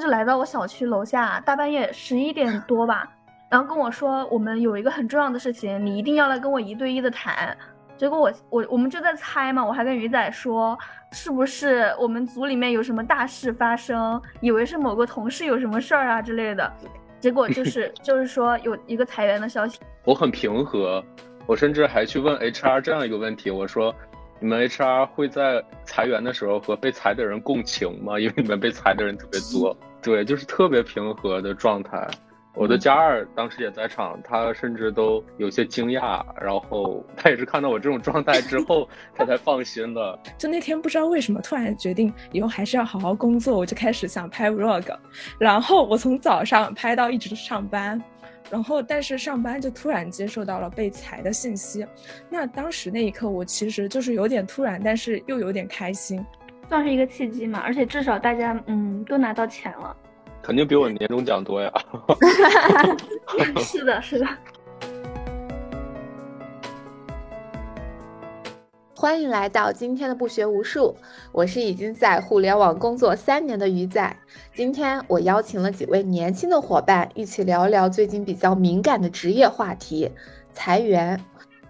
他就来到我小区楼下，大半夜十一点多吧，然后跟我说我们有一个很重要的事情，你一定要来跟我一对一的谈。结果我我我们就在猜嘛，我还跟鱼仔说是不是我们组里面有什么大事发生，以为是某个同事有什么事儿啊之类的。结果就 是就是说有一个裁员的消息。我很平和，我甚至还去问 HR 这样一个问题，我说。你们 HR 会在裁员的时候和被裁的人共情吗？因为你们被裁的人特别多，对，就是特别平和的状态。我的加二当时也在场，他甚至都有些惊讶，然后 他也是看到我这种状态之后，他才放心的。就那天不知道为什么突然决定以后还是要好好工作，我就开始想拍 vlog，然后我从早上拍到一直上班。然后，但是上班就突然接受到了被裁的信息，那当时那一刻我其实就是有点突然，但是又有点开心，算是一个契机嘛。而且至少大家嗯都拿到钱了，肯定比我年终奖多呀。是的，是的。欢迎来到今天的不学无术，我是已经在互联网工作三年的鱼仔。今天我邀请了几位年轻的伙伴，一起聊聊最近比较敏感的职业话题——裁员。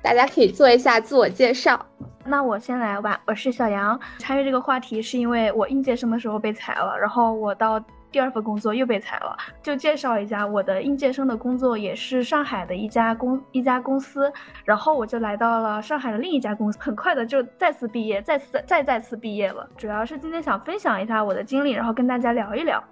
大家可以做一下自我介绍。那我先来吧，我是小杨。参与这个话题是因为我应届生的时候被裁了，然后我到。第二份工作又被裁了，就介绍一下我的应届生的工作，也是上海的一家公一家公司，然后我就来到了上海的另一家公司，很快的就再次毕业，再次再再次毕业了。主要是今天想分享一下我的经历，然后跟大家聊一聊。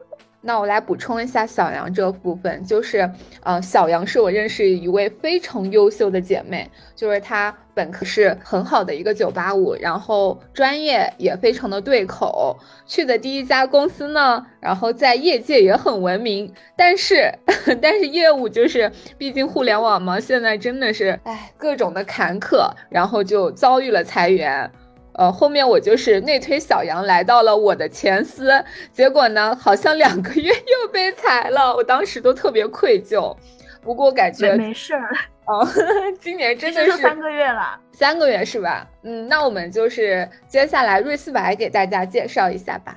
那我来补充一下小杨这部分，就是，呃，小杨是我认识一位非常优秀的姐妹，就是她本科是很好的一个九八五，然后专业也非常的对口，去的第一家公司呢，然后在业界也很闻名，但是，但是业务就是，毕竟互联网嘛，现在真的是，哎，各种的坎坷，然后就遭遇了裁员。呃，后面我就是内推小杨来到了我的前司，结果呢，好像两个月 又被裁了，我当时都特别愧疚。不过感觉没事儿。哦，今年真的是三个月了，三个月是吧？嗯，那我们就是接下来瑞思白给大家介绍一下吧。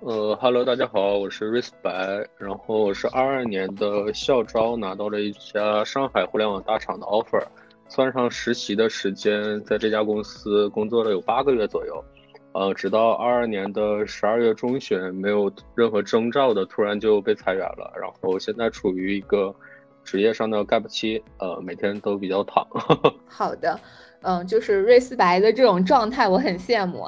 呃哈喽，大家好，我是瑞思白，然后我是二二年的校招，拿到了一家上海互联网大厂的 offer。算上实习的时间，在这家公司工作了有八个月左右，呃，直到二二年的十二月中旬，没有任何征兆的突然就被裁员了，然后现在处于一个职业上的 gap 期，呃，每天都比较躺。好的，嗯，就是瑞思白的这种状态，我很羡慕。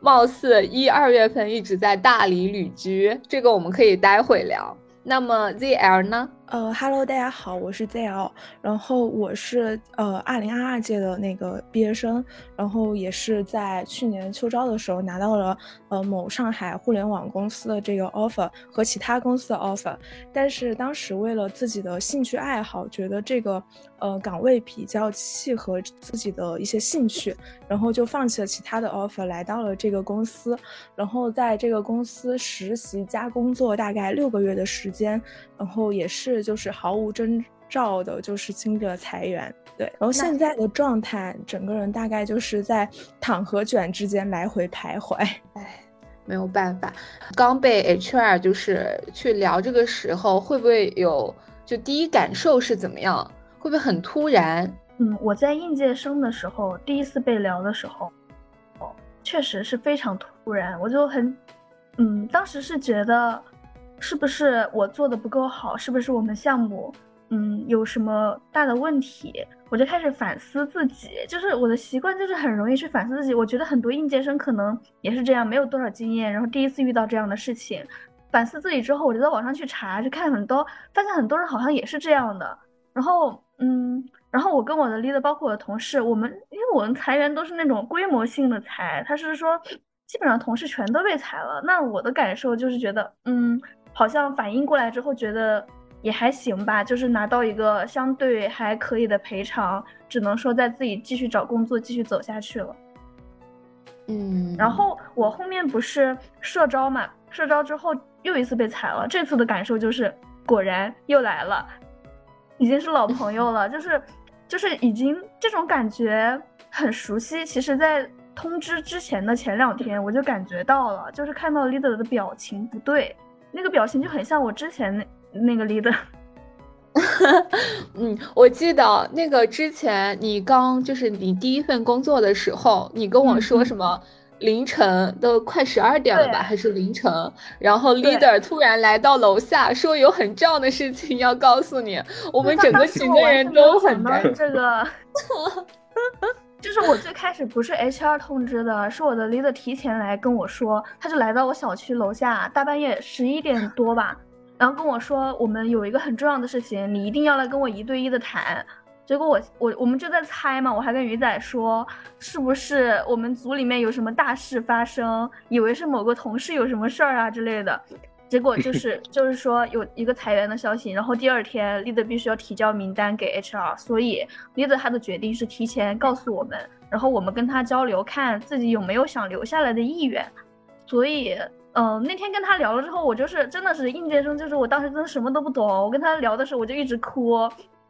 貌似一二月份一直在大理旅居，这个我们可以待会聊。那么 ZL 呢？呃哈喽大家好，我是 ZL，然后我是呃二零二二届的那个毕业生，然后也是在去年秋招的时候拿到了呃某上海互联网公司的这个 offer 和其他公司的 offer，但是当时为了自己的兴趣爱好，觉得这个呃岗位比较契合自己的一些兴趣，然后就放弃了其他的 offer，来到了这个公司，然后在这个公司实习加工作大概六个月的时间，然后也是。就是毫无征兆的，就是经历了裁员，对，然后现在的状态，整个人大概就是在躺和卷之间来回徘徊。哎，没有办法，刚被 HR 就是去聊这个时候，会不会有就第一感受是怎么样？会不会很突然？嗯，我在应届生的时候，第一次被聊的时候，哦，确实是非常突然，我就很，嗯，当时是觉得。是不是我做的不够好？是不是我们项目，嗯，有什么大的问题？我就开始反思自己，就是我的习惯就是很容易去反思自己。我觉得很多应届生可能也是这样，没有多少经验，然后第一次遇到这样的事情，反思自己之后，我就在网上去查，去看很多，发现很多人好像也是这样的。然后，嗯，然后我跟我的 leader，包括我的同事，我们因为我们裁员都是那种规模性的裁，他是说基本上同事全都被裁了。那我的感受就是觉得，嗯。好像反应过来之后，觉得也还行吧，就是拿到一个相对还可以的赔偿，只能说在自己继续找工作，继续走下去了。嗯，然后我后面不是社招嘛，社招之后又一次被裁了，这次的感受就是果然又来了，已经是老朋友了，就是就是已经这种感觉很熟悉。其实，在通知之前的前两天，我就感觉到了，就是看到 leader 的表情不对。那个表情就很像我之前那那个 leader。嗯，我记得那个之前你刚就是你第一份工作的时候，你跟我说什么凌晨都快十二点了吧，还是凌晨？然后 leader 突然来到楼下说有很重要的事情要告诉你，我们整个群的人都很担这个。就是我最开始不是 HR 通知的，是我的 leader 提前来跟我说，他就来到我小区楼下，大半夜十一点多吧。然后跟我说，我们有一个很重要的事情，你一定要来跟我一对一的谈。结果我我我们就在猜嘛，我还跟鱼仔说，是不是我们组里面有什么大事发生，以为是某个同事有什么事儿啊之类的。结果就 是就是说有一个裁员的消息，然后第二天 leader 必须要提交名单给 HR，所以 leader 他的决定是提前告诉我们，然后我们跟他交流，看自己有没有想留下来的意愿。所以。嗯，那天跟他聊了之后，我就是真的是应届生，就是我当时真的什么都不懂。我跟他聊的时候，我就一直哭，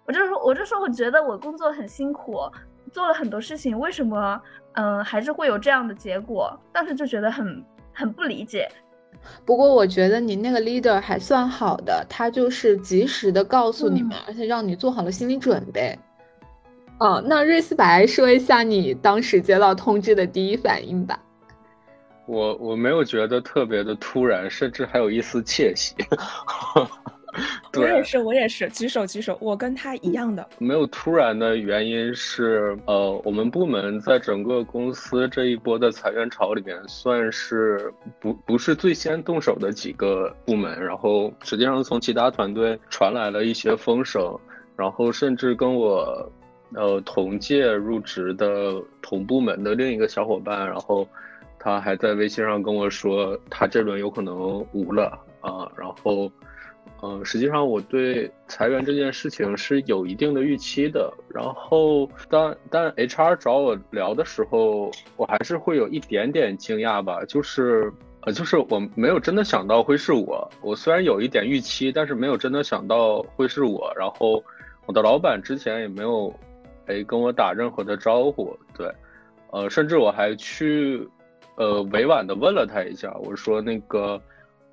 我就说，我就说，我觉得我工作很辛苦，做了很多事情，为什么嗯还是会有这样的结果？当时就觉得很很不理解。不过我觉得你那个 leader 还算好的，他就是及时的告诉你们，而且让你做好了心理准备。哦，那瑞思白说一下你当时接到通知的第一反应吧。我我没有觉得特别的突然，甚至还有一丝窃喜。我也是，我也是，举手举手，我跟他一样的。没有突然的原因是，呃，我们部门在整个公司这一波的裁员潮里面，算是不不是最先动手的几个部门。然后实际上从其他团队传来了一些风声，然后甚至跟我呃同届入职的同部门的另一个小伙伴，然后。他还在微信上跟我说，他这轮有可能无了啊。然后，嗯，实际上我对裁员这件事情是有一定的预期的。然后，当但 HR 找我聊的时候，我还是会有一点点惊讶吧。就是，呃，就是我没有真的想到会是我。我虽然有一点预期，但是没有真的想到会是我。然后，我的老板之前也没有，哎，跟我打任何的招呼。对，呃，甚至我还去。呃，委婉的问了他一下，我说那个，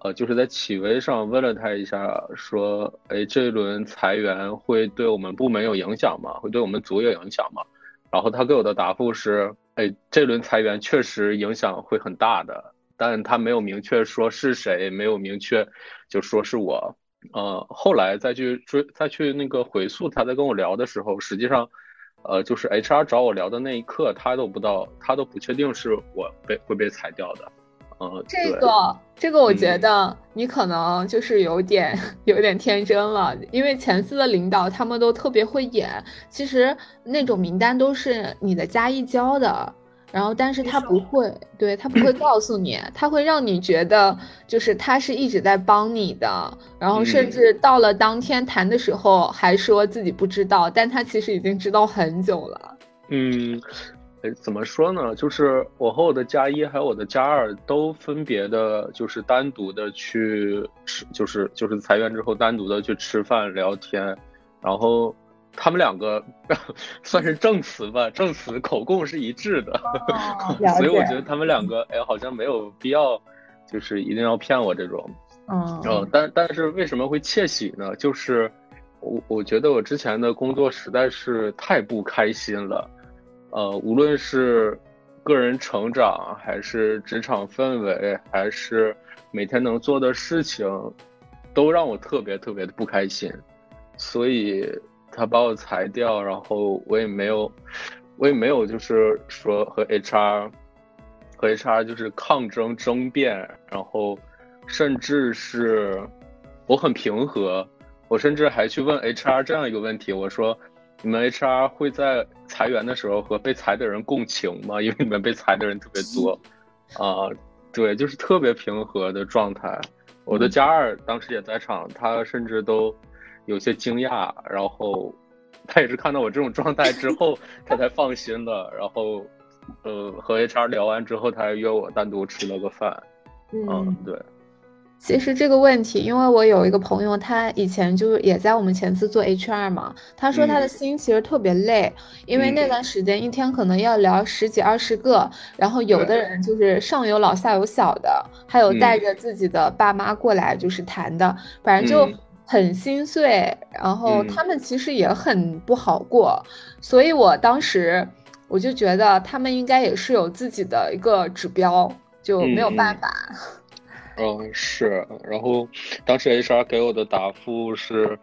呃，就是在企微上问了他一下，说，哎，这一轮裁员会对我们部门有影响吗？会对我们组有影响吗？然后他给我的答复是，哎，这轮裁员确实影响会很大的，但他没有明确说是谁，没有明确就说是我。呃，后来再去追，再去那个回溯他在跟我聊的时候，实际上。呃，就是 HR 找我聊的那一刻，他都不到，他都不确定是我被会被裁掉的。嗯，这个这个，我觉得你可能就是有点 有点天真了，因为前司的领导他们都特别会演，其实那种名单都是你的加一交的。然后，但是他不会，对他不会告诉你，他会让你觉得就是他是一直在帮你的，然后甚至到了当天谈的时候还说自己不知道，但他其实已经知道很久了。嗯，哎，怎么说呢？就是我和我的加一还有我的加二都分别的，就是单独的去吃，就是就是裁员之后单独的去吃饭聊天，然后。他们两个 算是证词吧，证词口供是一致的，所以我觉得他们两个哎，好像没有必要，就是一定要骗我这种。嗯，但但是为什么会窃喜呢？就是我我觉得我之前的工作实在是太不开心了，呃，无论是个人成长，还是职场氛围，还是每天能做的事情，都让我特别特别的不开心，所以。他把我裁掉，然后我也没有，我也没有，就是说和 HR 和 HR 就是抗争争辩，然后甚至是我很平和，我甚至还去问 HR 这样一个问题，我说你们 HR 会在裁员的时候和被裁的人共情吗？因为你们被裁的人特别多啊，对，就是特别平和的状态。我的加二当时也在场，他甚至都。有些惊讶，然后他也是看到我这种状态之后，他才放心的。然后，呃，和 HR 聊完之后，他还约我单独吃了个饭。嗯，对。其实这个问题，因为我有一个朋友，他以前就是也在我们前司做 HR 嘛，他说他的心其实特别累，因为那段时间一天可能要聊十几二十个，然后有的人就是上有老下有小的，还有带着自己的爸妈过来就是谈的，反正就很心碎，然后他们其实也很不好过，所以我当时我就觉得他们应该也是有自己的一个指标，就没有办法。嗯，是。然后当时 HR 给我的答复是，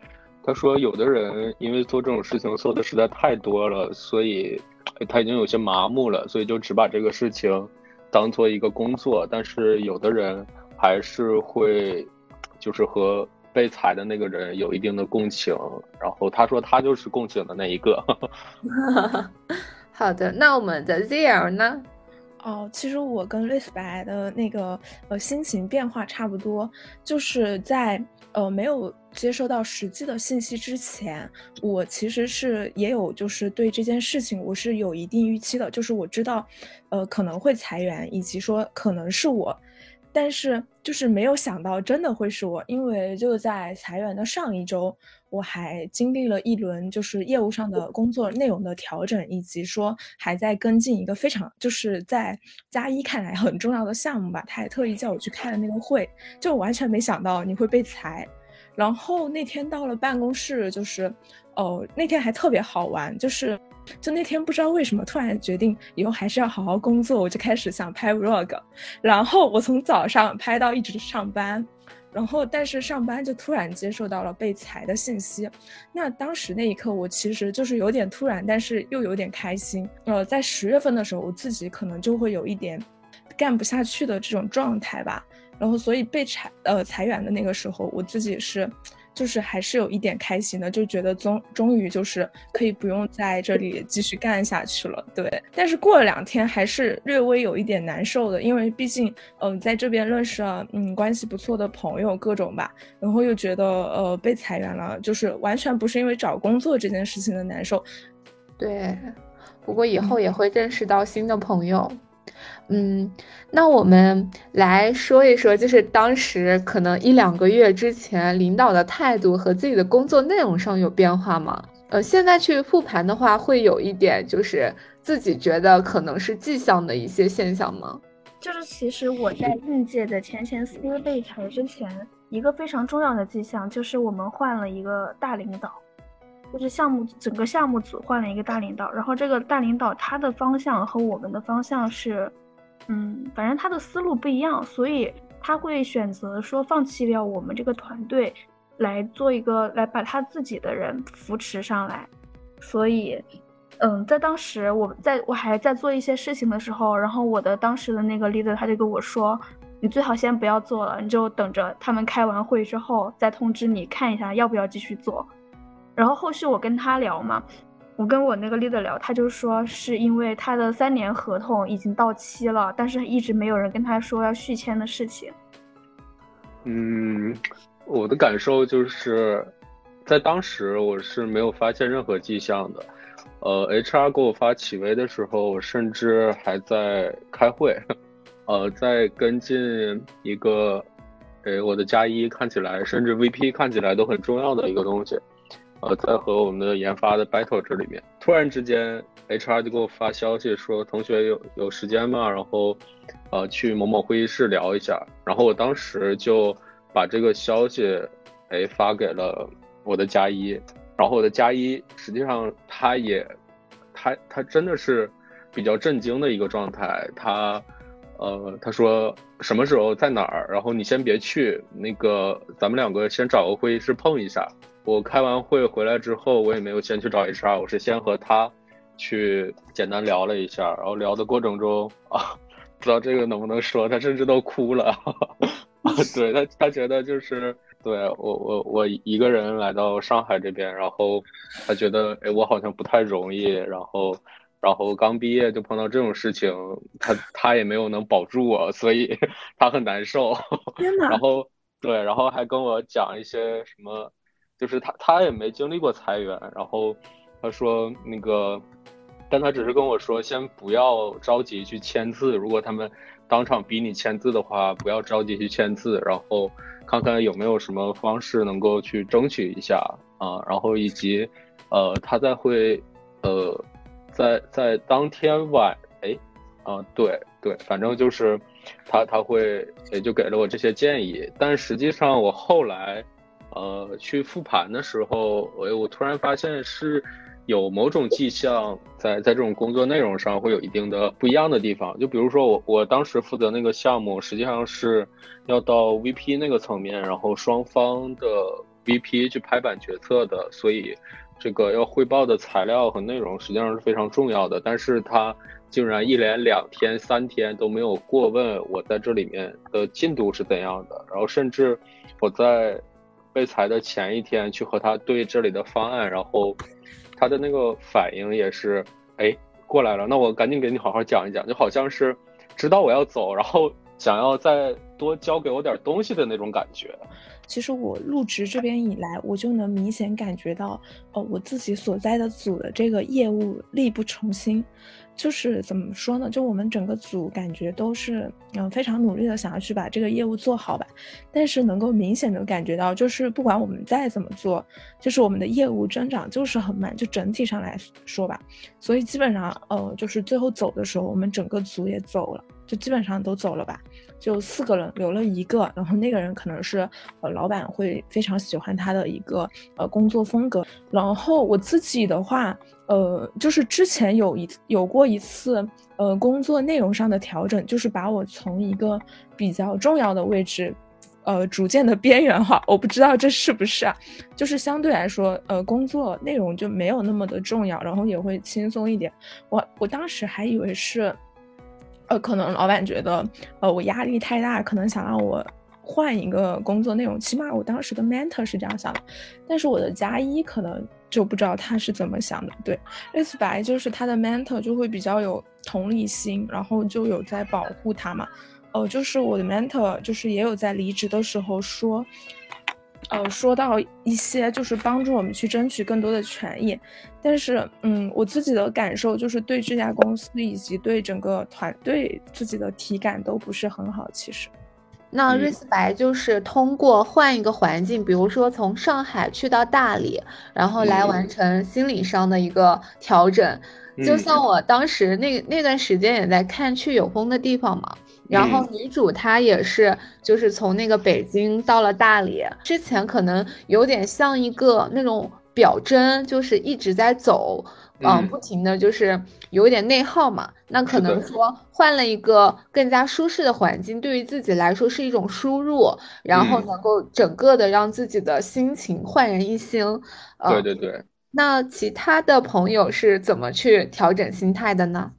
他说有的人因为做这种事情做的实在太多了，所以他已经有些麻木了，所以就只把这个事情当做一个工作。但是有的人还是会，就是和被裁的那个人有一定的共情。然后他说他就是共情的那一个。好的，那我们的 ZL 呢？哦，其实我跟瑞斯白的那个呃心情变化差不多，就是在呃没有接收到实际的信息之前，我其实是也有就是对这件事情我是有一定预期的，就是我知道，呃可能会裁员，以及说可能是我。但是就是没有想到真的会是我，因为就在裁员的上一周，我还经历了一轮就是业务上的工作内容的调整，以及说还在跟进一个非常就是在加一看来很重要的项目吧。他还特意叫我去开了那个会，就完全没想到你会被裁。然后那天到了办公室，就是哦那天还特别好玩，就是。就那天不知道为什么突然决定以后还是要好好工作，我就开始想拍 vlog，然后我从早上拍到一直上班，然后但是上班就突然接受到了被裁的信息，那当时那一刻我其实就是有点突然，但是又有点开心。呃，在十月份的时候，我自己可能就会有一点干不下去的这种状态吧，然后所以被裁呃裁员的那个时候，我自己是。就是还是有一点开心的，就觉得终终于就是可以不用在这里继续干下去了，对。但是过了两天还是略微有一点难受的，因为毕竟嗯在这边认识了嗯关系不错的朋友各种吧，然后又觉得呃被裁员了，就是完全不是因为找工作这件事情的难受。对，不过以后也会认识到新的朋友。嗯那我们来说一说，就是当时可能一两个月之前，领导的态度和自己的工作内容上有变化吗？呃，现在去复盘的话，会有一点就是自己觉得可能是迹象的一些现象吗？就是其实我在应届的前前司被裁之前，一个非常重要的迹象就是我们换了一个大领导，就是项目整个项目组换了一个大领导，然后这个大领导他的方向和我们的方向是。嗯，反正他的思路不一样，所以他会选择说放弃掉我们这个团队，来做一个来把他自己的人扶持上来。所以，嗯，在当时我在我还在做一些事情的时候，然后我的当时的那个 leader 他就跟我说：“你最好先不要做了，你就等着他们开完会之后再通知你看一下要不要继续做。”然后后续我跟他聊嘛。我跟我那个 leader 聊，他就说是因为他的三年合同已经到期了，但是一直没有人跟他说要续签的事情。嗯，我的感受就是在当时我是没有发现任何迹象的。呃，HR 给我发企微的时候，我甚至还在开会，呃，在跟进一个，诶，我的加一看起来，甚至 VP 看起来都很重要的一个东西。呃，在和我们的研发的 battle 这里面，突然之间，HR 就给我发消息说，同学有有时间吗？然后，呃，去某某会议室聊一下。然后我当时就把这个消息，哎，发给了我的加一。然后我的加一实际上他也，他他真的是比较震惊的一个状态。他，呃，他说什么时候在哪儿？然后你先别去，那个咱们两个先找个会议室碰一下。我开完会回来之后，我也没有先去找 HR，我是先和他去简单聊了一下，然后聊的过程中啊，不知道这个能不能说，他甚至都哭了。啊，对他，他觉得就是对我，我，我一个人来到上海这边，然后他觉得哎，我好像不太容易，然后，然后刚毕业就碰到这种事情，他他也没有能保住我，所以 他很难受。然后对，然后还跟我讲一些什么。就是他，他也没经历过裁员，然后他说那个，但他只是跟我说，先不要着急去签字。如果他们当场逼你签字的话，不要着急去签字，然后看看有没有什么方式能够去争取一下啊，然后以及，呃，他再会，呃，在在当天晚，哎，啊，对对，反正就是他他会也就给了我这些建议，但实际上我后来，呃，去复盘的时候，我我突然发现是。有某种迹象在在这种工作内容上会有一定的不一样的地方，就比如说我我当时负责那个项目，实际上是要到 VP 那个层面，然后双方的 VP 去拍板决策的，所以这个要汇报的材料和内容实际上是非常重要的。但是他竟然一连两天三天都没有过问我在这里面的进度是怎样的，然后甚至我在被裁的前一天去和他对这里的方案，然后。他的那个反应也是，哎，过来了，那我赶紧给你好好讲一讲，就好像是知道我要走，然后想要再多教给我点东西的那种感觉。其实我入职这边以来，我就能明显感觉到，哦，我自己所在的组的这个业务力不从心。就是怎么说呢？就我们整个组感觉都是嗯非常努力的想要去把这个业务做好吧，但是能够明显的感觉到，就是不管我们再怎么做，就是我们的业务增长就是很慢，就整体上来说吧。所以基本上呃就是最后走的时候，我们整个组也走了，就基本上都走了吧。就四个人留了一个，然后那个人可能是呃老板会非常喜欢他的一个呃工作风格。然后我自己的话，呃，就是之前有一有过一次呃工作内容上的调整，就是把我从一个比较重要的位置，呃逐渐的边缘化。我不知道这是不是啊？就是相对来说，呃工作内容就没有那么的重要，然后也会轻松一点。我我当时还以为是。呃，可能老板觉得，呃，我压力太大，可能想让我换一个工作内容。起码我当时的 mentor 是这样想的，但是我的加一可能就不知道他是怎么想的。对，类似白就是他的 mentor 就会比较有同理心，然后就有在保护他嘛。哦，就是我的 mentor 就是也有在离职的时候说。呃，说到一些就是帮助我们去争取更多的权益，但是，嗯，我自己的感受就是对这家公司以及对整个团队自己的体感都不是很好。其实，那瑞思白就是通过换一个环境，比如说从上海去到大理，然后来完成心理上的一个调整。就像我当时那那段时间也在看去有风的地方嘛。然后女主她也是，就是从那个北京到了大理，之前可能有点像一个那种表征，就是一直在走，嗯，不停的就是有一点内耗嘛。那可能说换了一个更加舒适的环境，对于自己来说是一种输入，然后能够整个的让自己的心情焕然一新。对对对。那其他的朋友是怎么去调整心态的呢？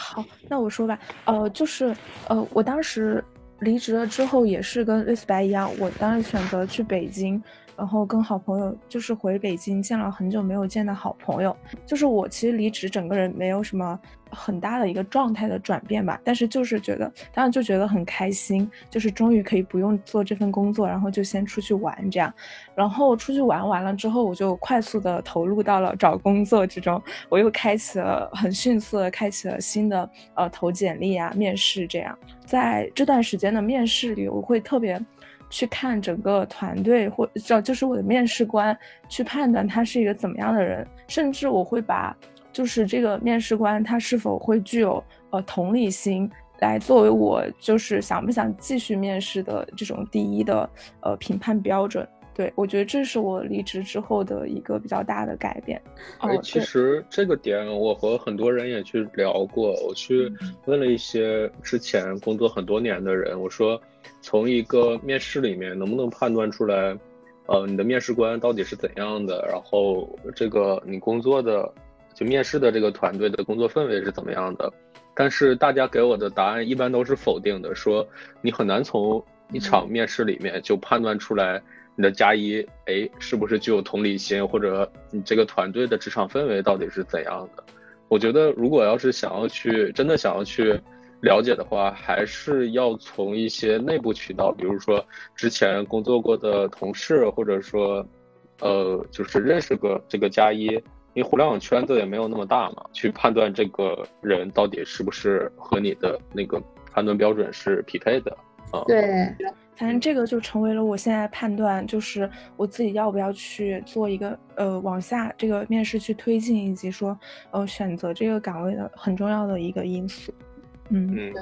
好，那我说吧，呃，就是，呃，我当时离职了之后，也是跟瑞斯白一样，我当时选择去北京。然后跟好朋友就是回北京见了很久没有见的好朋友，就是我其实离职整个人没有什么很大的一个状态的转变吧，但是就是觉得当然就觉得很开心，就是终于可以不用做这份工作，然后就先出去玩这样，然后出去玩完了之后，我就快速的投入到了找工作之中，我又开启了很迅速的开启了新的呃投简历啊面试这样，在这段时间的面试里，我会特别。去看整个团队，或这就是我的面试官去判断他是一个怎么样的人，甚至我会把就是这个面试官他是否会具有呃同理心来作为我就是想不想继续面试的这种第一的呃评判标准。对我觉得这是我离职之后的一个比较大的改变。哎，其实这个点我和很多人也去聊过，我去问了一些之前工作很多年的人，我说。从一个面试里面能不能判断出来，呃，你的面试官到底是怎样的？然后这个你工作的就面试的这个团队的工作氛围是怎么样的？但是大家给我的答案一般都是否定的，说你很难从一场面试里面就判断出来你的加一，哎，是不是具有同理心，或者你这个团队的职场氛围到底是怎样的？我觉得如果要是想要去真的想要去。了解的话，还是要从一些内部渠道，比如说之前工作过的同事，或者说，呃，就是认识个这个加一，因为互联网圈子也没有那么大嘛，去判断这个人到底是不是和你的那个判断标准是匹配的啊。对。反正这个就成为了我现在判断，就是我自己要不要去做一个呃往下这个面试去推进，以及说呃选择这个岗位的很重要的一个因素。嗯，对，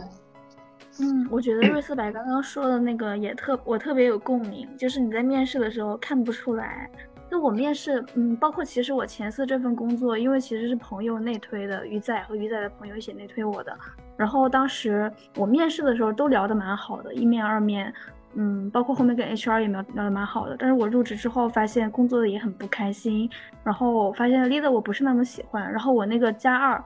嗯，我觉得瑞思白刚刚说的那个也特我特别有共鸣，就是你在面试的时候看不出来。就我面试，嗯，包括其实我前四这份工作，因为其实是朋友内推的，鱼仔和鱼仔的朋友一起内推我的。然后当时我面试的时候都聊得蛮好的，一面二面。嗯，包括后面跟 HR 也聊聊的蛮好的，但是我入职之后发现工作的也很不开心，然后发现 leader 我不是那么喜欢，然后我那个加二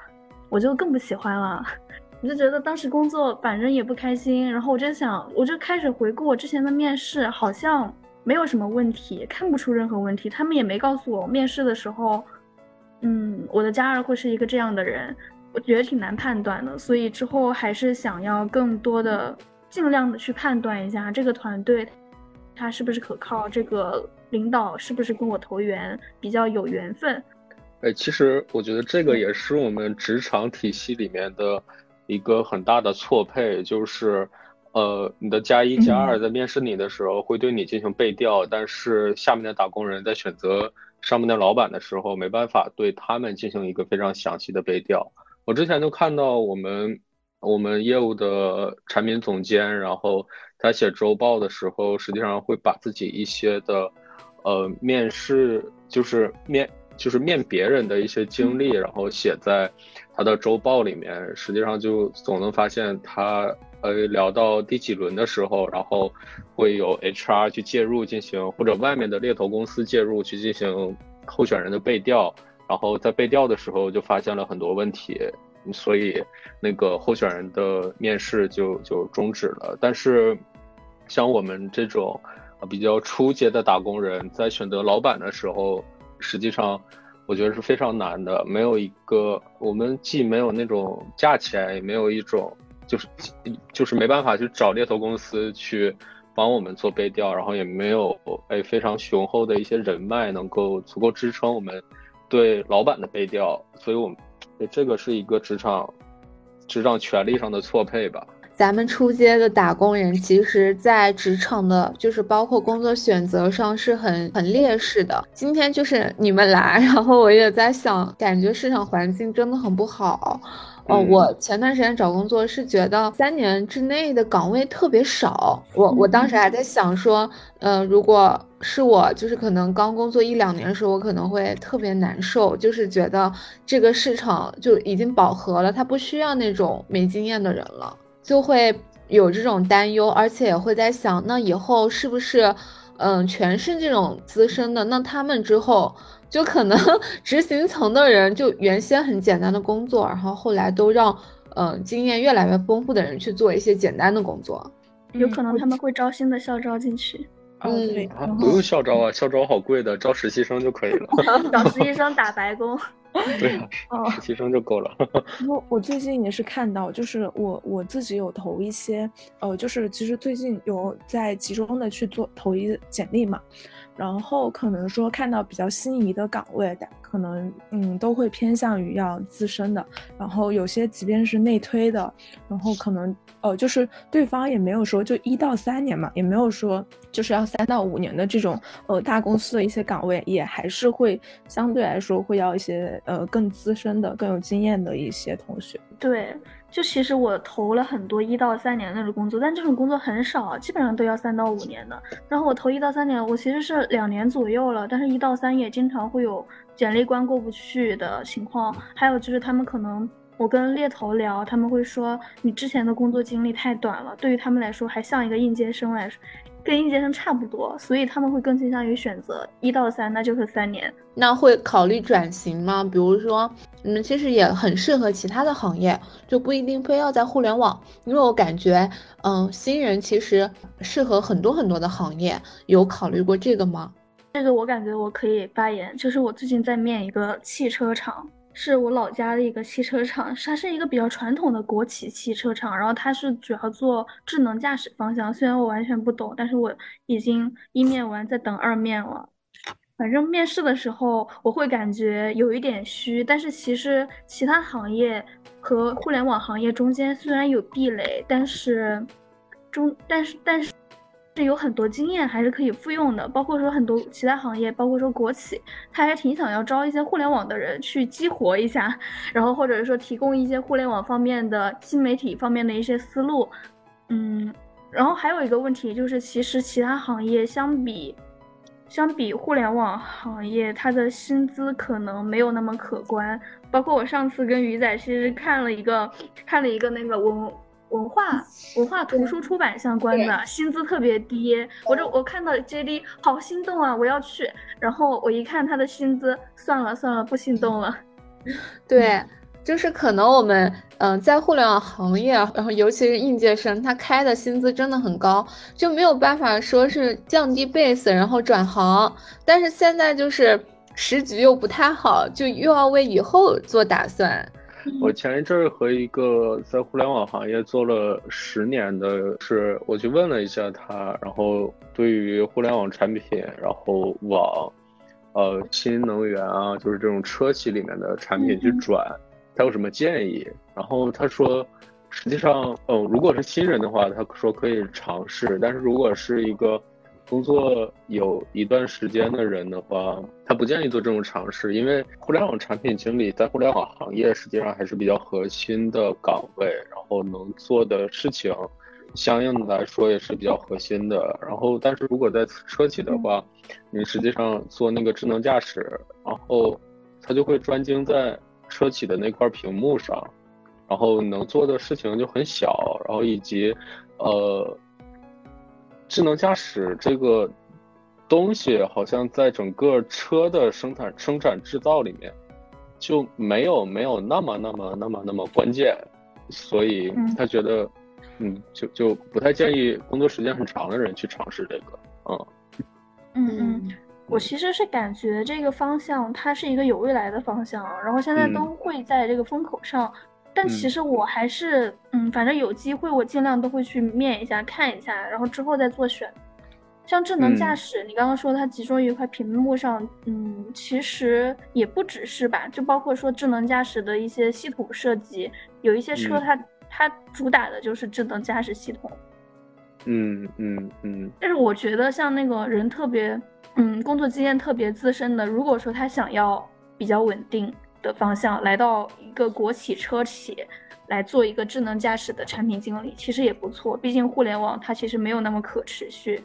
我就更不喜欢了，我就觉得当时工作反正也不开心，然后我就想，我就开始回顾我之前的面试，好像没有什么问题，看不出任何问题，他们也没告诉我面试的时候，嗯，我的家人会是一个这样的人，我觉得挺难判断的，所以之后还是想要更多的。尽量的去判断一下这个团队，他是不是可靠，这个领导是不是跟我投缘，比较有缘分。哎，其实我觉得这个也是我们职场体系里面的一个很大的错配，就是，呃，你的加一加二在面试你的时候会对你进行背调，但是下面的打工人在选择上面的老板的时候，没办法对他们进行一个非常详细的背调。我之前就看到我们。我们业务的产品总监，然后他写周报的时候，实际上会把自己一些的，呃，面试就是面就是面别人的一些经历，然后写在他的周报里面。实际上就总能发现他，呃，聊到第几轮的时候，然后会有 HR 去介入进行，或者外面的猎头公司介入去进行候选人的背调，然后在背调的时候就发现了很多问题。所以，那个候选人的面试就就终止了。但是，像我们这种比较初阶的打工人，在选择老板的时候，实际上我觉得是非常难的。没有一个，我们既没有那种价钱，也没有一种就是就是没办法去找猎头公司去帮我们做背调，然后也没有哎非常雄厚的一些人脉能够足够支撑我们对老板的背调，所以我们。这个是一个职场，职场权利上的错配吧。咱们出街的打工人，其实，在职场的，就是包括工作选择上是很很劣势的。今天就是你们来，然后我也在想，感觉市场环境真的很不好。哦，我前段时间找工作是觉得三年之内的岗位特别少。我我当时还在想说，呃，如果是我，就是可能刚工作一两年的时候，我可能会特别难受，就是觉得这个市场就已经饱和了，他不需要那种没经验的人了，就会有这种担忧，而且也会在想，那以后是不是，嗯，全是这种资深的，那他们之后。就可能 执行层的人就原先很简单的工作，然后后来都让嗯经验越来越丰富的人去做一些简单的工作，有可能他们会招新的校招进去。嗯，对，不用校招啊，校招好贵的，招实习生就可以了。找实习生打白工。对啊，实习生就够了。我我最近也是看到，就是我我自己有投一些，呃，就是其实最近有在集中的去做投一简历嘛。然后可能说看到比较心仪的岗位，可能嗯都会偏向于要资深的。然后有些即便是内推的，然后可能呃就是对方也没有说就一到三年嘛，也没有说就是要三到五年的这种呃大公司的一些岗位，也还是会相对来说会要一些呃更资深的、更有经验的一些同学。对。就其实我投了很多一到三年那种工作，但这种工作很少，基本上都要三到五年的。然后我投一到三年，我其实是两年左右了，但是一到三也经常会有简历关过不去的情况。还有就是他们可能我跟猎头聊，他们会说你之前的工作经历太短了，对于他们来说还像一个应届生来说。跟应届生差不多，所以他们会更倾向于选择一到三，那就是三年。那会考虑转型吗？比如说，你们其实也很适合其他的行业，就不一定非要在互联网。因为我感觉，嗯，新人其实适合很多很多的行业，有考虑过这个吗？这个我感觉我可以发言，就是我最近在面一个汽车厂。是我老家的一个汽车厂，它是一个比较传统的国企汽车厂，然后它是主要做智能驾驶方向。虽然我完全不懂，但是我已经一面完，在等二面了。反正面试的时候我会感觉有一点虚，但是其实其他行业和互联网行业中间虽然有壁垒，但是中但是但是。是有很多经验还是可以复用的，包括说很多其他行业，包括说国企，他还挺想要招一些互联网的人去激活一下，然后或者说提供一些互联网方面的新媒体方面的一些思路，嗯，然后还有一个问题就是，其实其他行业相比相比互联网行业，它的薪资可能没有那么可观，包括我上次跟鱼仔其实看了一个看了一个那个我。文化文化图书出版相关的薪资特别低，我这我看到 JD 好心动啊，我要去。然后我一看他的薪资，算了算了，不心动了。对，就是可能我们嗯在互联网行业，然后尤其是应届生，他开的薪资真的很高，就没有办法说是降低 base 然后转行。但是现在就是时局又不太好，就又要为以后做打算。我前一阵儿和一个在互联网行业做了十年的，是我去问了一下他，然后对于互联网产品，然后往，呃，新能源啊，就是这种车企里面的产品去转，他有什么建议？然后他说，实际上，嗯，如果是新人的话，他说可以尝试，但是如果是一个。工作有一段时间的人的话，他不建议做这种尝试，因为互联网产品经理在互联网行业实际上还是比较核心的岗位，然后能做的事情，相应的来说也是比较核心的。然后，但是如果在车企的话，你实际上做那个智能驾驶，然后他就会专精在车企的那块屏幕上，然后能做的事情就很小，然后以及，呃。智能驾驶这个东西，好像在整个车的生产、生产制造里面就没有没有那么那么那么那么关键，所以他觉得，嗯，就就不太建议工作时间很长的人去尝试这个，嗯，嗯嗯，我其实是感觉这个方向它是一个有未来的方向，然后现在都会在这个风口上。但其实我还是，嗯，反正有机会我尽量都会去面一下、看一下，然后之后再做选。像智能驾驶，你刚刚说它集中于一块屏幕上，嗯，其实也不只是吧，就包括说智能驾驶的一些系统设计，有一些车它它主打的就是智能驾驶系统。嗯嗯嗯。但是我觉得像那个人特别，嗯，工作经验特别资深的，如果说他想要比较稳定。的方向来到一个国企车企来做一个智能驾驶的产品经理，其实也不错。毕竟互联网它其实没有那么可持续。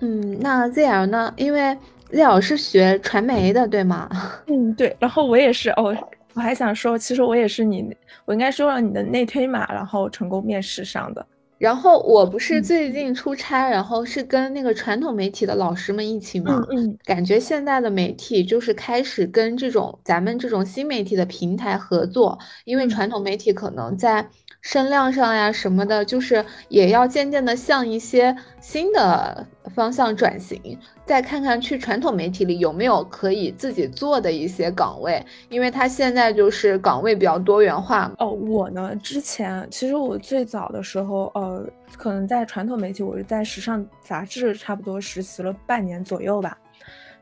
嗯，那 ZL 呢？因为 ZL 是学传媒的，对吗？嗯，对。然后我也是哦，我还想说，其实我也是你，我应该收了你的内推码，然后成功面试上的。然后我不是最近出差，然后是跟那个传统媒体的老师们一起嘛，感觉现在的媒体就是开始跟这种咱们这种新媒体的平台合作，因为传统媒体可能在。声量上呀什么的，就是也要渐渐的向一些新的方向转型。再看看去传统媒体里有没有可以自己做的一些岗位，因为他现在就是岗位比较多元化。哦，我呢，之前其实我最早的时候，呃，可能在传统媒体，我是在时尚杂志差不多实习了半年左右吧。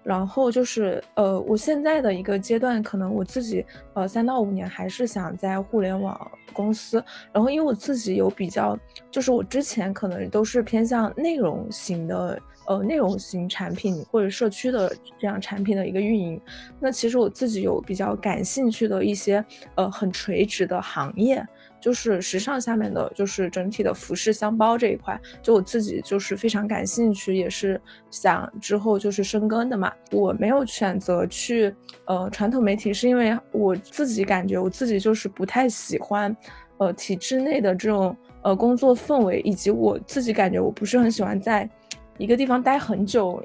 然后就是，呃，我现在的一个阶段，可能我自己，呃，三到五年还是想在互联网公司。然后，因为我自己有比较，就是我之前可能都是偏向内容型的，呃，内容型产品或者社区的这样产品的一个运营。那其实我自己有比较感兴趣的一些，呃，很垂直的行业。就是时尚下面的，就是整体的服饰箱包这一块，就我自己就是非常感兴趣，也是想之后就是深耕的嘛。我没有选择去呃传统媒体，是因为我自己感觉我自己就是不太喜欢，呃体制内的这种呃工作氛围，以及我自己感觉我不是很喜欢在一个地方待很久。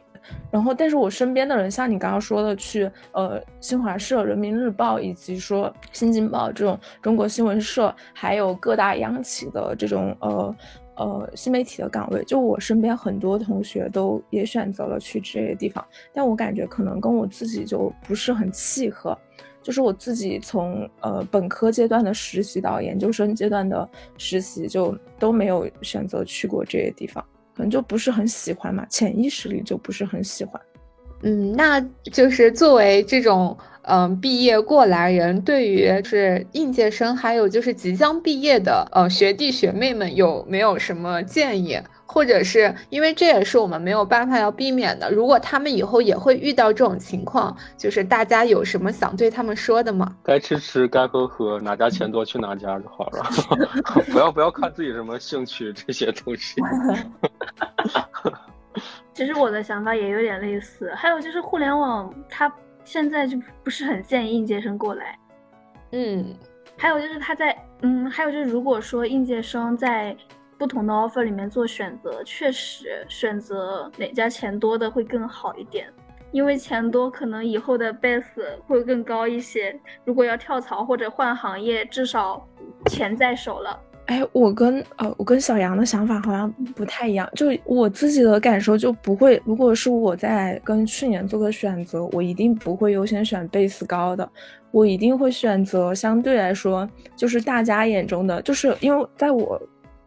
然后，但是我身边的人，像你刚刚说的，去呃新华社、人民日报，以及说新京报这种中国新闻社，还有各大央企的这种呃呃新媒体的岗位，就我身边很多同学都也选择了去这些地方，但我感觉可能跟我自己就不是很契合，就是我自己从呃本科阶段的实习到研究生阶段的实习，就都没有选择去过这些地方。可能就不是很喜欢嘛，潜意识里就不是很喜欢。嗯，那就是作为这种嗯毕业过来人，对于是应届生，还有就是即将毕业的呃学弟学妹们，有没有什么建议？或者是因为这也是我们没有办法要避免的。如果他们以后也会遇到这种情况，就是大家有什么想对他们说的吗？该吃吃，该喝喝，哪家钱多去哪家就好了。不要不要看自己什么兴趣这些东西。其实我的想法也有点类似。还有就是互联网，它现在就不是很建议应届生过来。嗯，还有就是他在嗯，还有就是如果说应届生在。不同的 offer 里面做选择，确实选择哪家钱多的会更好一点，因为钱多可能以后的 base 会更高一些。如果要跳槽或者换行业，至少钱在手了。哎，我跟呃我跟小杨的想法好像不太一样，就我自己的感受就不会，如果是我在跟去年做个选择，我一定不会优先选 base 高的，我一定会选择相对来说就是大家眼中的，就是因为在我。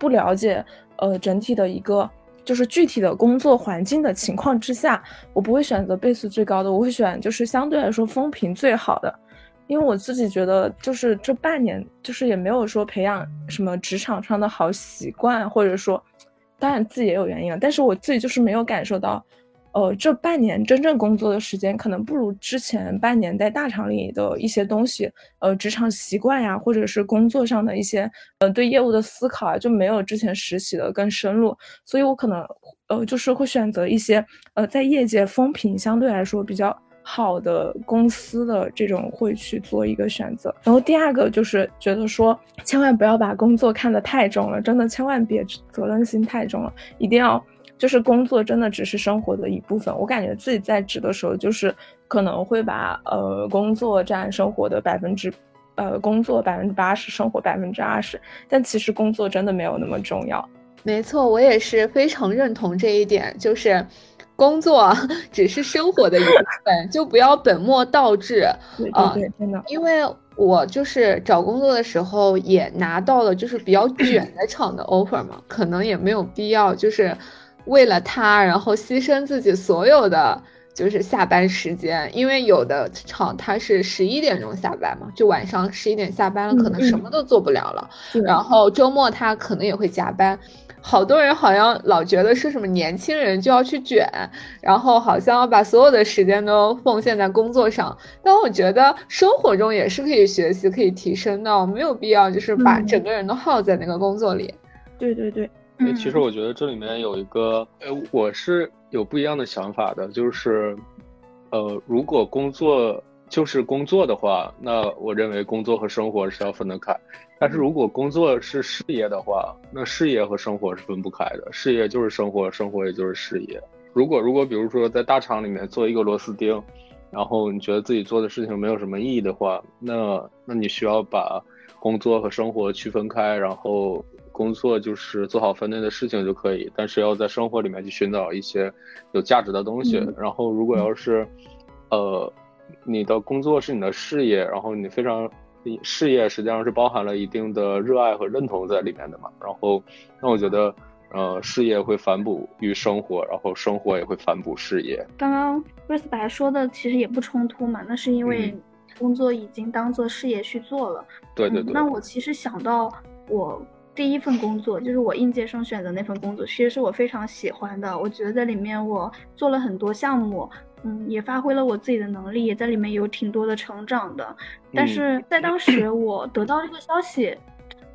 不了解，呃，整体的一个就是具体的工作环境的情况之下，我不会选择倍速最高的，我会选就是相对来说风评最好的，因为我自己觉得就是这半年就是也没有说培养什么职场上的好习惯，或者说，当然自己也有原因了，但是我自己就是没有感受到。呃，这半年真正工作的时间可能不如之前半年在大厂里的一些东西，呃，职场习惯呀，或者是工作上的一些，呃，对业务的思考啊，就没有之前实习的更深入，所以我可能，呃，就是会选择一些，呃，在业界风评相对来说比较好的公司的这种会去做一个选择。然后第二个就是觉得说，千万不要把工作看得太重了，真的千万别责任心太重了，一定要。就是工作真的只是生活的一部分，我感觉自己在职的时候，就是可能会把呃工作占生活的百分之，呃工作百分之八十，生活百分之二十，但其实工作真的没有那么重要。没错，我也是非常认同这一点，就是工作 只是生活的一部分，就不要本末倒置。对对对，真的，因为我就是找工作的时候也拿到了就是比较卷的厂的 offer 嘛，可能也没有必要就是。为了他，然后牺牲自己所有的就是下班时间，因为有的厂他是十一点钟下班嘛，就晚上十一点下班了，可能什么都做不了了。然后周末他可能也会加班，好多人好像老觉得是什么年轻人就要去卷，然后好像要把所有的时间都奉献在工作上。但我觉得生活中也是可以学习、可以提升的，没有必要就是把整个人都耗在那个工作里。对对对。哎，其实我觉得这里面有一个，呃，我是有不一样的想法的，就是，呃，如果工作就是工作的话，那我认为工作和生活是要分得开。但是如果工作是事业的话，那事业和生活是分不开的，事业就是生活，生活也就是事业。如果如果比如说在大厂里面做一个螺丝钉，然后你觉得自己做的事情没有什么意义的话，那那你需要把工作和生活区分开，然后。工作就是做好分内的事情就可以，但是要在生活里面去寻找一些有价值的东西。然后，如果要是，呃，你的工作是你的事业，然后你非常事业实际上是包含了一定的热爱和认同在里面的嘛。然后，那我觉得，呃，事业会反哺于生活，然后生活也会反哺事业。刚刚瑞斯白说的其实也不冲突嘛，那是因为工作已经当做事业去做了。对对对。那我其实想到我。第一份工作就是我应届生选择那份工作，其实是我非常喜欢的。我觉得在里面我做了很多项目，嗯，也发挥了我自己的能力，也在里面有挺多的成长的。但是在当时我得到这个消息，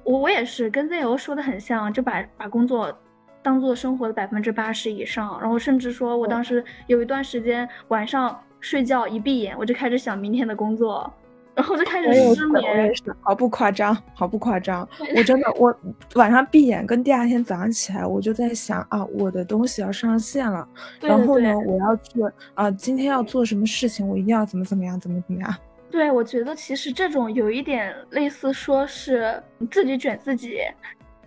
我我也是跟 ZO 说的很像，就把把工作当做生活的百分之八十以上，然后甚至说我当时有一段时间晚上睡觉一闭眼，我就开始想明天的工作。然后就开始失眠，毫不夸张，毫不夸张。我真的，我晚上闭眼，跟第二天早上起来，我就在想啊，我的东西要上线了，然后呢，我要去啊，今天要做什么事情，我一定要怎么怎么样，怎么怎么样。对，我觉得其实这种有一点类似，说是自己卷自己。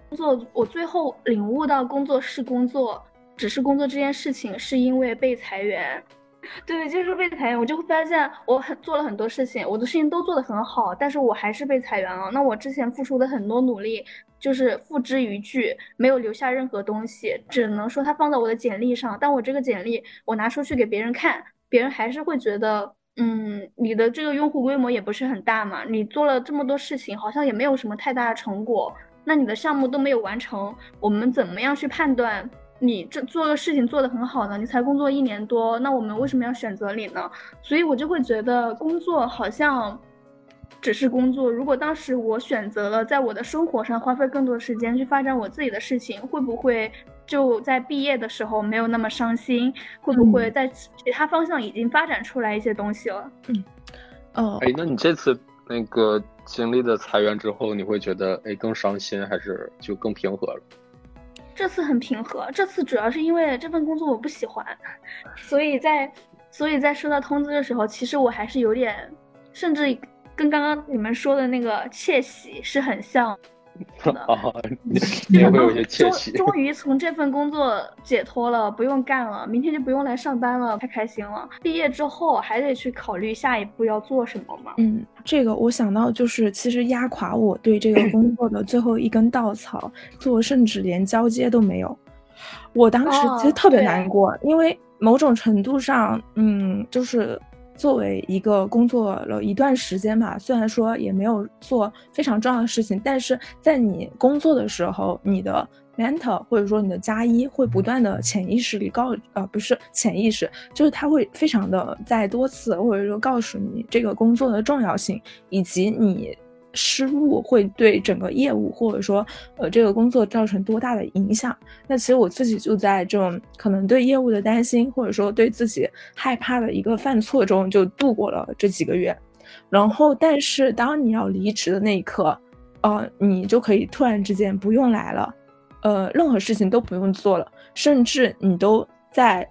工作，我最后领悟到，工作是工作，只是工作这件事情，是因为被裁员。对，就是被裁员，我就会发现我很做了很多事情，我的事情都做得很好，但是我还是被裁员了。那我之前付出的很多努力就是付之一炬，没有留下任何东西，只能说它放在我的简历上。但我这个简历我拿出去给别人看，别人还是会觉得，嗯，你的这个用户规模也不是很大嘛，你做了这么多事情，好像也没有什么太大的成果，那你的项目都没有完成，我们怎么样去判断你这做个事情做得很好呢？你才工作一年多，那我们为什么要选择你呢？所以我就会觉得工作好像。只是工作。如果当时我选择了在我的生活上花费更多的时间去发展我自己的事情，会不会就在毕业的时候没有那么伤心？会不会在其他方向已经发展出来一些东西了？嗯，哦，哎，那你这次那个经历的裁员之后，你会觉得哎更伤心，还是就更平和了？这次很平和。这次主要是因为这份工作我不喜欢，所以在所以在收到通知的时候，其实我还是有点，甚至。跟刚刚你们说的那个窃喜是很像的，也会有些窃喜。终于从这份工作解脱了，不用干了，明天就不用来上班了，太开心了。毕业之后还得去考虑下一步要做什么嘛。嗯，这个我想到就是，其实压垮我对这个工 作的最后一根稻草，做甚至连交接都没有。我当时其实特别难过，因为某种程度上，嗯，就是。作为一个工作了一段时间吧，虽然说也没有做非常重要的事情，但是在你工作的时候，你的 mentor 或者说你的加一会不断的潜意识里告，呃，不是潜意识，就是他会非常的在多次或者说告诉你这个工作的重要性，以及你。失误会对整个业务或者说呃这个工作造成多大的影响？那其实我自己就在这种可能对业务的担心或者说对自己害怕的一个犯错中就度过了这几个月。然后，但是当你要离职的那一刻，呃，你就可以突然之间不用来了，呃，任何事情都不用做了，甚至你都在。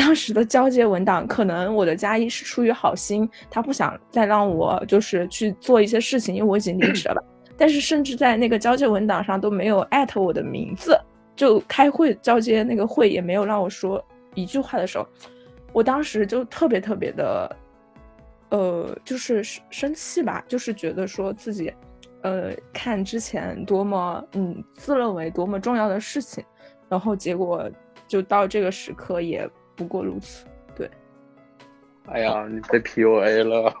当时的交接文档，可能我的加一是出于好心，他不想再让我就是去做一些事情，因为我已经离职了。但是甚至在那个交接文档上都没有艾特我的名字，就开会交接那个会也没有让我说一句话的时候，我当时就特别特别的，呃，就是生气吧，就是觉得说自己，呃，看之前多么嗯自认为多么重要的事情，然后结果就到这个时刻也。不过如此，对。哎呀，你被 PUA 了。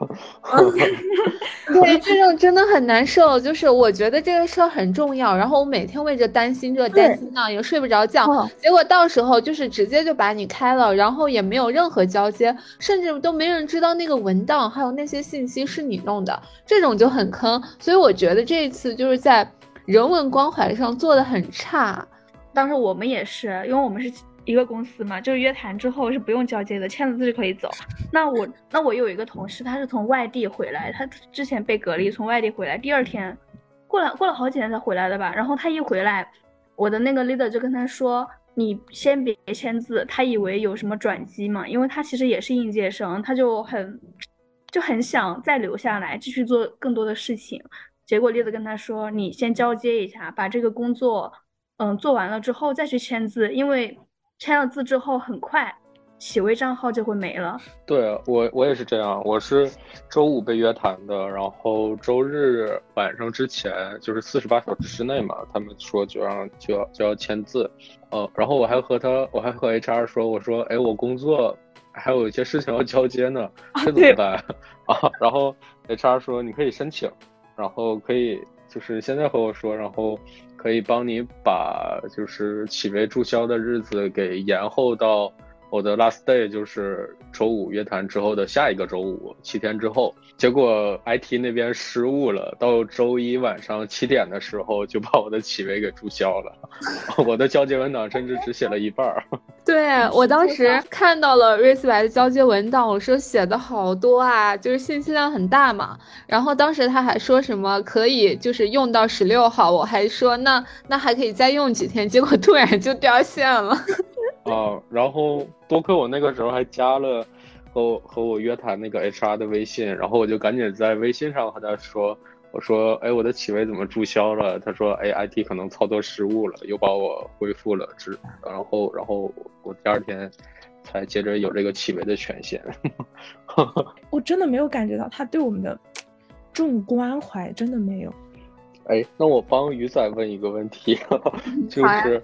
对，这种真的很难受。就是我觉得这个事儿很重要，然后我每天为着担心这担心那，也睡不着觉。结果到时候就是直接就把你开了，然后也没有任何交接，甚至都没人知道那个文档还有那些信息是你弄的，这种就很坑。所以我觉得这一次就是在人文关怀上做的很差。当时我们也是，因为我们是。一个公司嘛，就是约谈之后是不用交接的，签了字就可以走。那我那我有一个同事，他是从外地回来，他之前被隔离，从外地回来，第二天过了过了好几天才回来的吧。然后他一回来，我的那个 leader 就跟他说：“你先别签字。”他以为有什么转机嘛，因为他其实也是应届生，他就很就很想再留下来继续做更多的事情。结果 leader 跟他说：“你先交接一下，把这个工作嗯做完了之后再去签字，因为。”签了字之后，很快企微账号就会没了。对我，我也是这样。我是周五被约谈的，然后周日晚上之前，就是四十八小时之内嘛，他们说就让就要就要签字。呃，然后我还和他，我还和 HR 说，我说，哎，我工作还有一些事情要交接呢，这怎么办 啊？然后 HR 说，你可以申请，然后可以就是现在和我说，然后。可以帮你把就是起飞注销的日子给延后到我的 last day，就是周五约谈之后的下一个周五，七天之后。结果 IT 那边失误了，到周一晚上七点的时候就把我的企微给注销了，我的交接文档甚至只写了一半儿。对我当时看到了瑞思白的交接文档，我说写的好多啊，就是信息量很大嘛。然后当时他还说什么可以就是用到十六号，我还说那那还可以再用几天，结果突然就掉线了。啊，然后多亏我那个时候还加了和我和我约谈那个 HR 的微信，然后我就赶紧在微信上和他说。我说，哎，我的企微怎么注销了？他说，哎，IT 可能操作失误了，又把我恢复了，只然后，然后我第二天才接着有这个企微的权限。我真的没有感觉到他对我们的这种关怀，真的没有。哎，那我帮鱼仔问一个问题，就是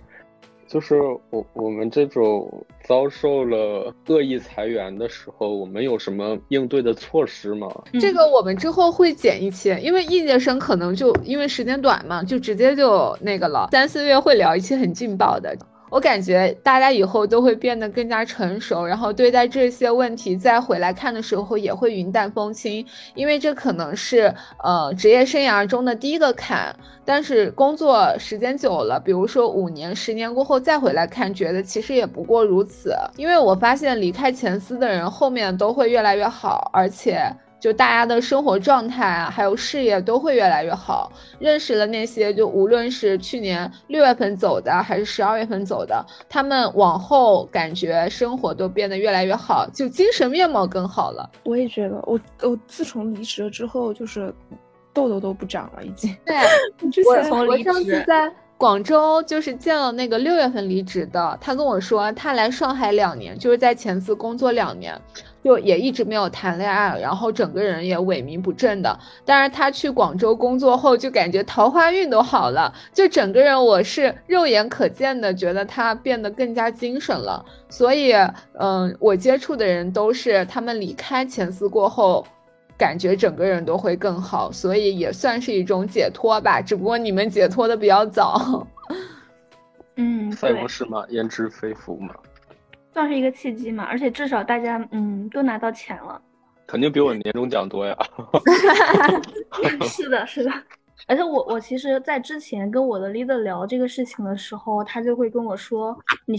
就是我我们这种遭受了恶意裁员的时候，我们有什么应对的措施吗？这个我们之后会剪一期，因为应届生可能就因为时间短嘛，就直接就那个了。三四月会聊一期很劲爆的。我感觉大家以后都会变得更加成熟，然后对待这些问题再回来看的时候也会云淡风轻，因为这可能是呃职业生涯中的第一个坎。但是工作时间久了，比如说五年、十年过后再回来看，觉得其实也不过如此。因为我发现离开前司的人后面都会越来越好，而且。就大家的生活状态啊，还有事业都会越来越好。认识了那些，就无论是去年六月份走的，还是十二月份走的，他们往后感觉生活都变得越来越好，就精神面貌更好了。我也觉得，我我自从离职了之后，就是痘痘都不长了，已经。对，我我上次在广州就是见了那个六月份离职的，他跟我说他来上海两年，就是在前司工作两年。就也一直没有谈恋爱，然后整个人也萎靡不振的。但是他去广州工作后，就感觉桃花运都好了，就整个人我是肉眼可见的觉得他变得更加精神了。所以，嗯，我接触的人都是他们离开前司过后，感觉整个人都会更好，所以也算是一种解脱吧。只不过你们解脱的比较早。嗯，塞翁失马焉知非福嘛。算是一个契机嘛，而且至少大家嗯都拿到钱了，肯定比我年终奖多呀。是的，是的。而且我我其实，在之前跟我的 leader 聊这个事情的时候，他就会跟我说：“你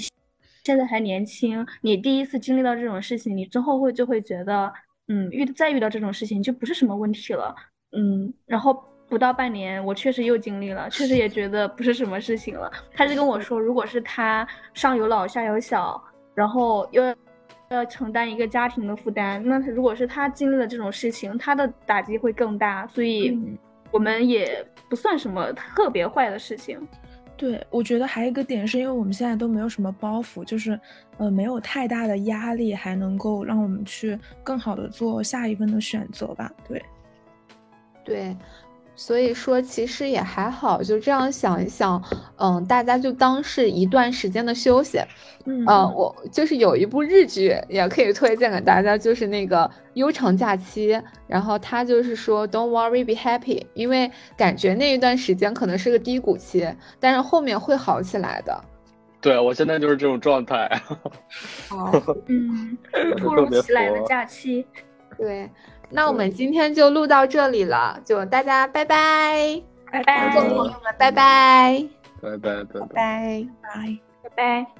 现在还年轻，你第一次经历到这种事情，你之后会就会觉得，嗯，遇再遇到这种事情就不是什么问题了。”嗯，然后不到半年，我确实又经历了，确实也觉得不是什么事情了。他就跟我说：“如果是他上有老下有小。”然后又要承担一个家庭的负担，那如果是他经历了这种事情，他的打击会更大。所以，我们也不算什么特别坏的事情。对，我觉得还有一个点是因为我们现在都没有什么包袱，就是呃没有太大的压力，还能够让我们去更好的做下一份的选择吧。对，对。所以说，其实也还好，就这样想一想，嗯，大家就当是一段时间的休息。嗯，我就是有一部日剧也可以推荐给大家，就是那个《悠长假期》，然后他就是说 “Don't worry, be happy”，因为感觉那一段时间可能是个低谷期，但是后面会好起来的。对，我现在就是这种状态。哦，嗯，突如其来的假期，对。那我们今天就录到这里了，就大家拜拜，拜拜，观众朋友们拜。拜，拜拜，拜。拜，拜。拜拜。